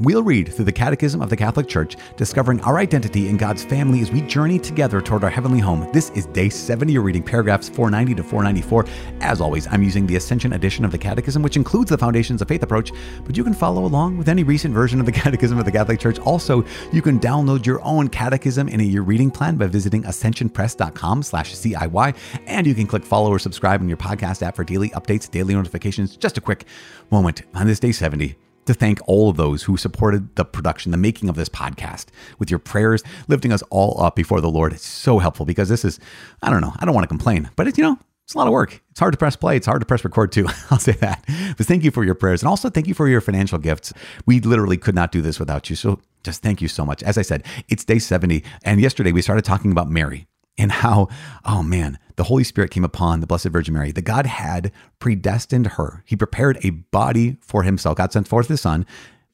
We'll read through the Catechism of the Catholic Church, discovering our identity in God's family as we journey together toward our heavenly home. This is day 70. You're reading paragraphs 490 to 494. As always, I'm using the Ascension edition of the Catechism, which includes the Foundations of Faith approach, but you can follow along with any recent version of the Catechism of the Catholic Church. Also, you can download your own Catechism in a year reading plan by visiting ascensionpress.com slash CIY, and you can click follow or subscribe in your podcast app for daily updates, daily notifications. Just a quick moment on this day 70 to thank all of those who supported the production, the making of this podcast with your prayers, lifting us all up before the Lord. It's so helpful because this is, I don't know, I don't want to complain, but it's, you know, it's a lot of work. It's hard to press play. It's hard to press record too. I'll say that. But thank you for your prayers and also thank you for your financial gifts. We literally could not do this without you. So just thank you so much. As I said, it's day 70. And yesterday we started talking about Mary and how, oh man, the Holy Spirit came upon the Blessed Virgin Mary. The God had predestined her. He prepared a body for himself. God sent forth his son,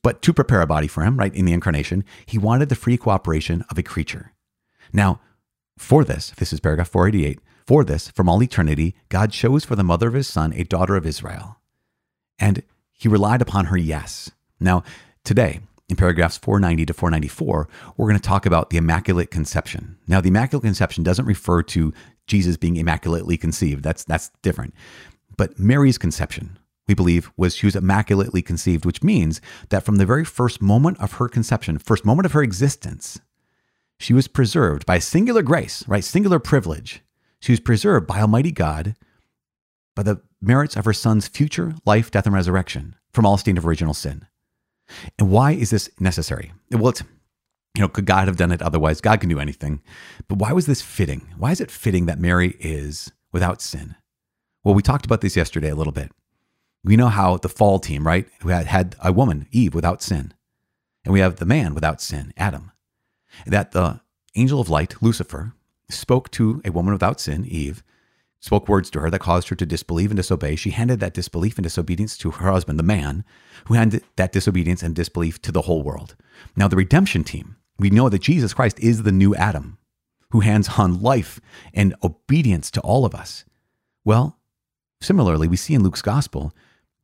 but to prepare a body for him, right, in the incarnation, he wanted the free cooperation of a creature. Now, for this, this is paragraph 488, for this, from all eternity, God chose for the mother of his son a daughter of Israel. And he relied upon her yes. Now, today, in paragraphs 490 to 494, we're going to talk about the Immaculate Conception. Now, the Immaculate Conception doesn't refer to Jesus being immaculately conceived. That's that's different. But Mary's conception, we believe, was she was immaculately conceived, which means that from the very first moment of her conception, first moment of her existence, she was preserved by singular grace, right? Singular privilege. She was preserved by Almighty God by the merits of her son's future life, death, and resurrection from all stain of original sin. And why is this necessary? Well, it's, you know, could God have done it otherwise? God can do anything. But why was this fitting? Why is it fitting that Mary is without sin? Well, we talked about this yesterday a little bit. We know how the fall team, right, who had, had a woman, Eve, without sin. And we have the man without sin, Adam. That the angel of light, Lucifer, spoke to a woman without sin, Eve, spoke words to her that caused her to disbelieve and disobey. She handed that disbelief and disobedience to her husband, the man, who handed that disobedience and disbelief to the whole world. Now, the redemption team, we know that Jesus Christ is the new Adam who hands on life and obedience to all of us. Well, similarly, we see in Luke's gospel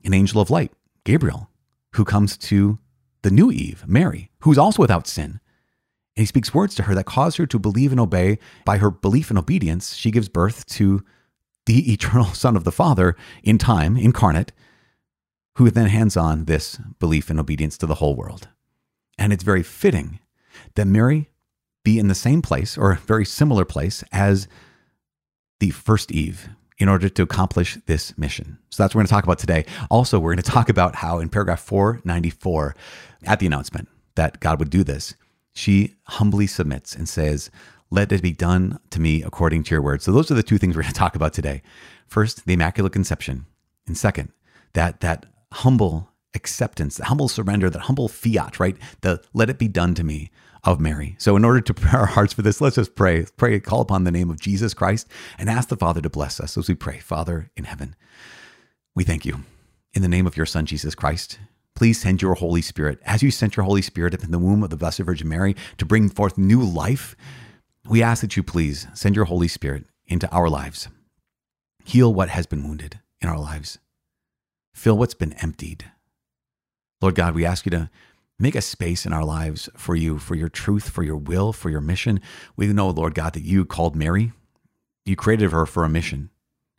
an angel of light, Gabriel, who comes to the new Eve, Mary, who's also without sin. And he speaks words to her that cause her to believe and obey. By her belief and obedience, she gives birth to the eternal Son of the Father in time, incarnate, who then hands on this belief and obedience to the whole world. And it's very fitting that Mary be in the same place or a very similar place as the first Eve in order to accomplish this mission. So that's what we're going to talk about today. Also, we're going to talk about how in paragraph 494, at the announcement that God would do this, she humbly submits and says, let it be done to me according to your word. So those are the two things we're going to talk about today. First, the Immaculate Conception. And second, that that humble acceptance, the humble surrender, that humble fiat, right? The let it be done to me of Mary. So in order to prepare our hearts for this, let's just pray. Pray, call upon the name of Jesus Christ and ask the Father to bless us as we pray. Father in heaven, we thank you. In the name of your Son, Jesus Christ, please send your Holy Spirit, as you sent your Holy Spirit up in the womb of the Blessed Virgin Mary to bring forth new life we ask that you please send your Holy Spirit into our lives. Heal what has been wounded in our lives. Fill what's been emptied. Lord God, we ask you to make a space in our lives for you, for your truth, for your will, for your mission. We know, Lord God, that you called Mary. You created her for a mission,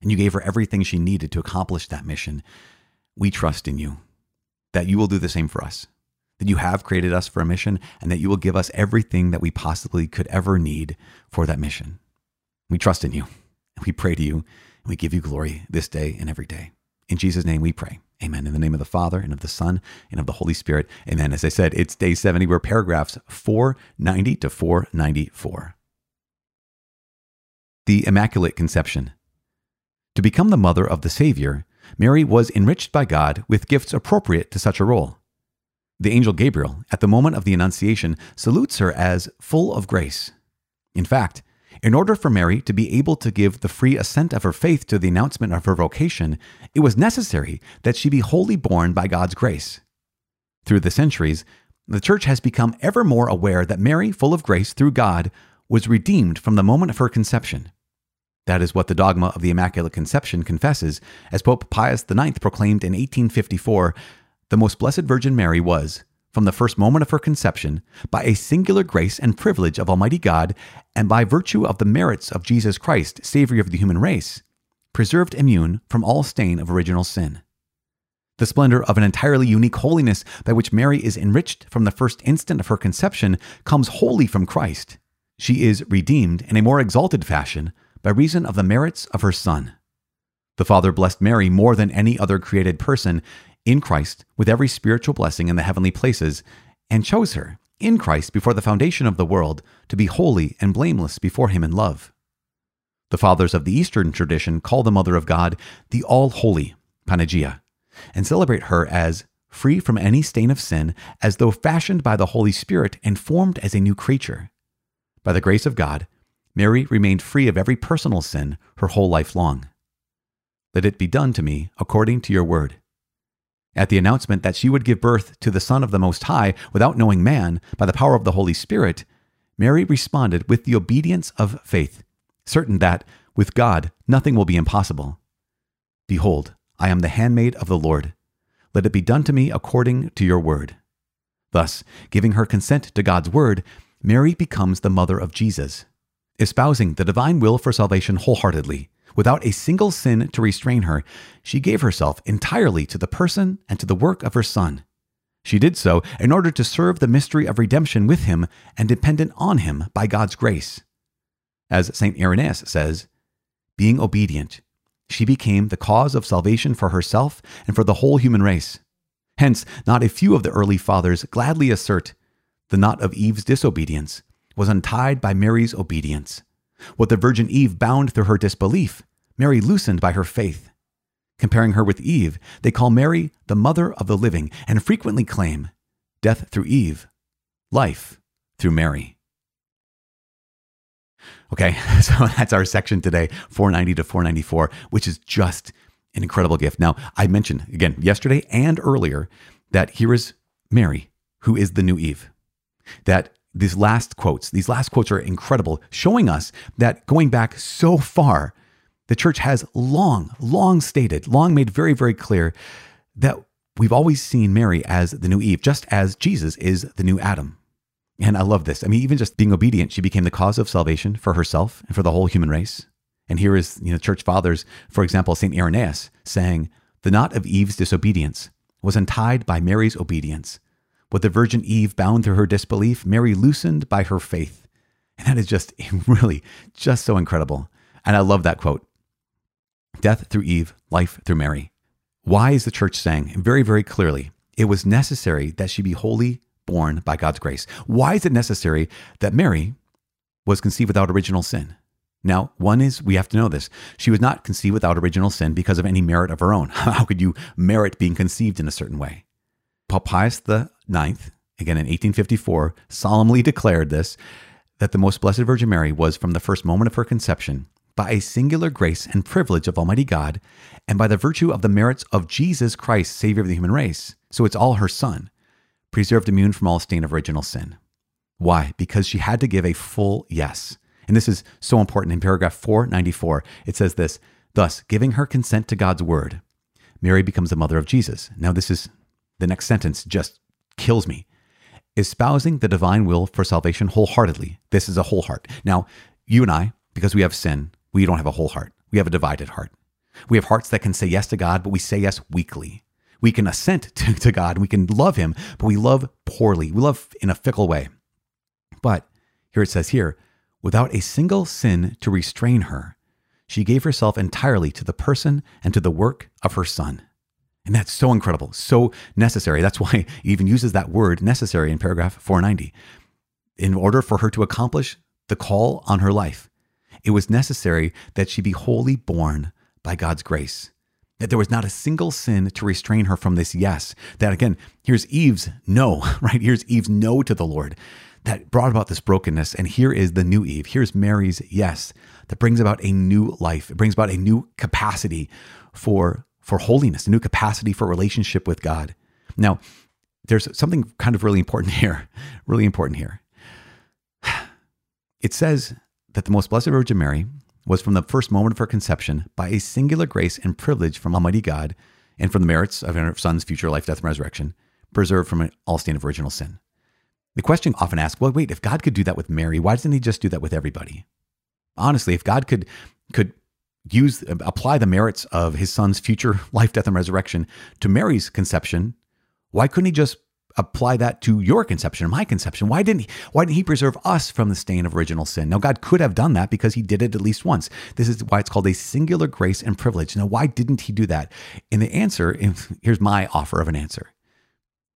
and you gave her everything she needed to accomplish that mission. We trust in you that you will do the same for us that you have created us for a mission and that you will give us everything that we possibly could ever need for that mission. We trust in you we pray to you and we give you glory this day and every day. In Jesus' name we pray. Amen. In the name of the Father and of the Son and of the Holy Spirit. Amen. As I said, it's day 70. We're paragraphs 490 to 494. The Immaculate Conception. To become the mother of the Savior, Mary was enriched by God with gifts appropriate to such a role. The angel Gabriel, at the moment of the Annunciation, salutes her as full of grace. In fact, in order for Mary to be able to give the free assent of her faith to the announcement of her vocation, it was necessary that she be wholly borne by God's grace. Through the centuries, The church has become ever more aware that Mary, full of grace through God, was redeemed from the moment of her conception. That is what the dogma of the Immaculate Conception confesses, as Pope Pius IX proclaimed in 1854 the Most Blessed Virgin Mary was, from the first moment of her conception, by a singular grace and privilege of Almighty God, and by virtue of the merits of Jesus Christ, Savior of the human race, preserved immune from all stain of original sin. The splendor of an entirely unique holiness by which Mary is enriched from the first instant of her conception comes wholly from Christ. She is redeemed in a more exalted fashion by reason of the merits of her Son. The Father blessed Mary more than any other created person in Christ with every spiritual blessing in the heavenly places, and chose her in Christ before the foundation of the world to be holy and blameless before Him in love. The fathers of the Eastern tradition call the Mother of God the All Holy, Panagia, and celebrate her as free from any stain of sin, as though fashioned by the Holy Spirit and formed as a new creature. By the grace of God, Mary remained free of every personal sin her whole life long. Let it be done to me according to your word. At the announcement that she would give birth to the Son of the Most High without knowing man by the power of the Holy Spirit, Mary responded with the obedience of faith, certain that, with God, nothing will be impossible. Behold, I am the handmaid of the Lord. Let it be done to me according to your word. Thus, giving her consent to God's word, Mary becomes the mother of Jesus, espousing the divine will for salvation wholeheartedly. Without a single sin to restrain her, she gave herself entirely to the person and to the work of her Son. She did so in order to serve the mystery of redemption with him and dependent on him by God's grace. As St. Irenaeus says, being obedient, she became the cause of salvation for herself and for the whole human race. Hence, not a few of the early fathers gladly assert the knot of Eve's disobedience was untied by Mary's obedience. What the Virgin Eve bound through her disbelief, Mary loosened by her faith. Comparing her with Eve, they call Mary the mother of the living and frequently claim death through Eve, life through Mary. Okay, so that's our section today, 490 to 494, which is just an incredible gift. Now, I mentioned again yesterday and earlier that here is Mary, who is the new Eve. That these last quotes, these last quotes are incredible, showing us that going back so far, the church has long, long stated, long made very, very clear that we've always seen Mary as the new Eve, just as Jesus is the new Adam. And I love this. I mean, even just being obedient, she became the cause of salvation for herself and for the whole human race. And here is, you know, church fathers, for example, St. Irenaeus saying, the knot of Eve's disobedience was untied by Mary's obedience. What the Virgin Eve bound through her disbelief, Mary loosened by her faith. And that is just really just so incredible. And I love that quote Death through Eve, life through Mary. Why is the church saying very, very clearly, it was necessary that she be wholly borne by God's grace. Why is it necessary that Mary was conceived without original sin? Now, one is we have to know this. She was not conceived without original sin because of any merit of her own. How could you merit being conceived in a certain way? Pope Pius IX, again in 1854, solemnly declared this that the most blessed Virgin Mary was from the first moment of her conception by a singular grace and privilege of Almighty God and by the virtue of the merits of Jesus Christ, Savior of the human race. So it's all her Son preserved immune from all stain of original sin. Why? Because she had to give a full yes. And this is so important. In paragraph 494, it says this Thus, giving her consent to God's word, Mary becomes the mother of Jesus. Now, this is the next sentence just kills me. Espousing the divine will for salvation wholeheartedly. This is a whole heart. Now, you and I, because we have sin, we don't have a whole heart. We have a divided heart. We have hearts that can say yes to God, but we say yes weakly. We can assent to, to God, we can love Him, but we love poorly. We love in a fickle way. But here it says here, without a single sin to restrain her, she gave herself entirely to the person and to the work of her Son. And that's so incredible, so necessary. That's why he even uses that word necessary in paragraph 490. In order for her to accomplish the call on her life, it was necessary that she be wholly borne by God's grace that there was not a single sin to restrain her from this yes. That again, here's Eve's no, right? Here's Eve's no to the Lord that brought about this brokenness. And here is the new Eve. Here's Mary's yes that brings about a new life. It brings about a new capacity for, for holiness, a new capacity for relationship with God. Now, there's something kind of really important here, really important here. It says that the most blessed Virgin Mary was from the first moment of her conception by a singular grace and privilege from Almighty God and from the merits of her Son's future life, death, and resurrection, preserved from all stain of original sin. The question often asked, well, wait, if God could do that with Mary, why doesn't he just do that with everybody? Honestly, if God could could use apply the merits of his son's future life, death, and resurrection to Mary's conception, why couldn't he just apply that to your conception my conception? Why didn't he, why didn't he preserve us from the stain of original sin? Now, God could have done that because he did it at least once. This is why it's called a singular grace and privilege. Now, why didn't he do that? And the answer, here's my offer of an answer.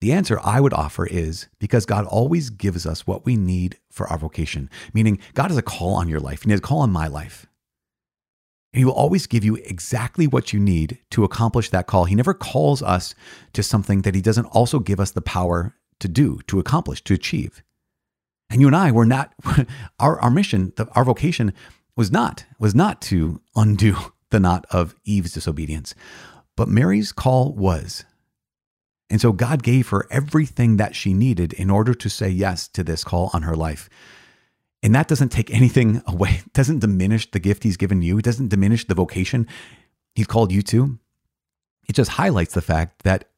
The answer I would offer is because God always gives us what we need for our vocation, meaning God has a call on your life, He has a call on my life. He will always give you exactly what you need to accomplish that call. He never calls us to something that he doesn't also give us the power to do, to accomplish, to achieve. And you and I were not, our, our mission, the, our vocation was not, was not to undo the knot of Eve's disobedience. But Mary's call was. And so God gave her everything that she needed in order to say yes to this call on her life. And that doesn't take anything away, it doesn't diminish the gift he's given you, it doesn't diminish the vocation he's called you to. It just highlights the fact that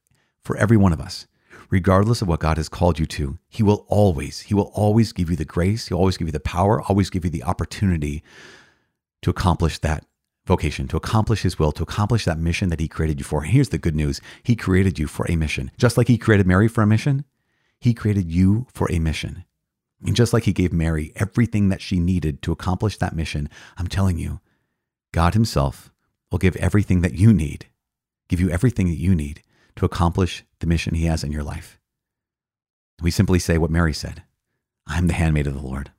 for every one of us, regardless of what God has called you to, he will always, he will always give you the grace, he'll always give you the power, always give you the opportunity to accomplish that vocation, to accomplish his will, to accomplish that mission that he created you for. And here's the good news. He created you for a mission. Just like he created Mary for a mission, he created you for a mission. And just like he gave Mary everything that she needed to accomplish that mission, I'm telling you, God Himself will give everything that you need, give you everything that you need to accomplish the mission He has in your life. We simply say what Mary said I am the handmaid of the Lord.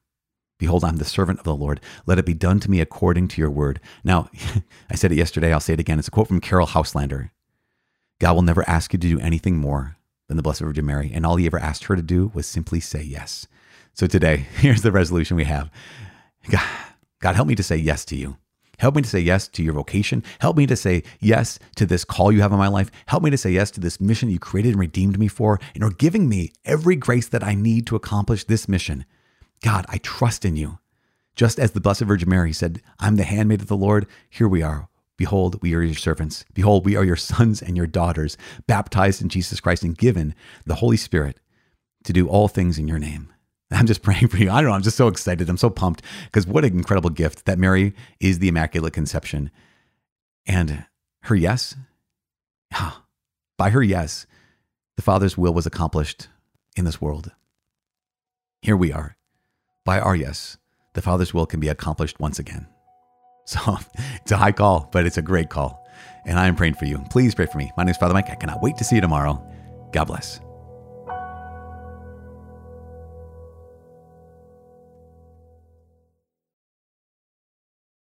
Behold, I'm the servant of the Lord. Let it be done to me according to your word. Now, I said it yesterday, I'll say it again. It's a quote from Caryll Houselander God will never ask you to do anything more than the Blessed Virgin Mary. And all he ever asked her to do was simply say yes. So today, here's the resolution we have God, God, help me to say yes to you. Help me to say yes to your vocation. Help me to say yes to this call you have in my life. Help me to say yes to this mission you created and redeemed me for, and are giving me every grace that I need to accomplish this mission. God, I trust in you. Just as the Blessed Virgin Mary said, I'm the handmaid of the Lord, here we are. Behold, we are your servants. Behold, we are your sons and your daughters, baptized in Jesus Christ and given the Holy Spirit to do all things in your name. I'm just praying for you. I don't know. I'm just so excited. I'm so pumped because what an incredible gift that Mary is the Immaculate Conception. And her yes, by her yes, the Father's will was accomplished in this world. Here we are. By our yes, the Father's will can be accomplished once again. So it's a high call, but it's a great call. And I am praying for you. Please pray for me. My name is Father Mike. I cannot wait to see you tomorrow. God bless.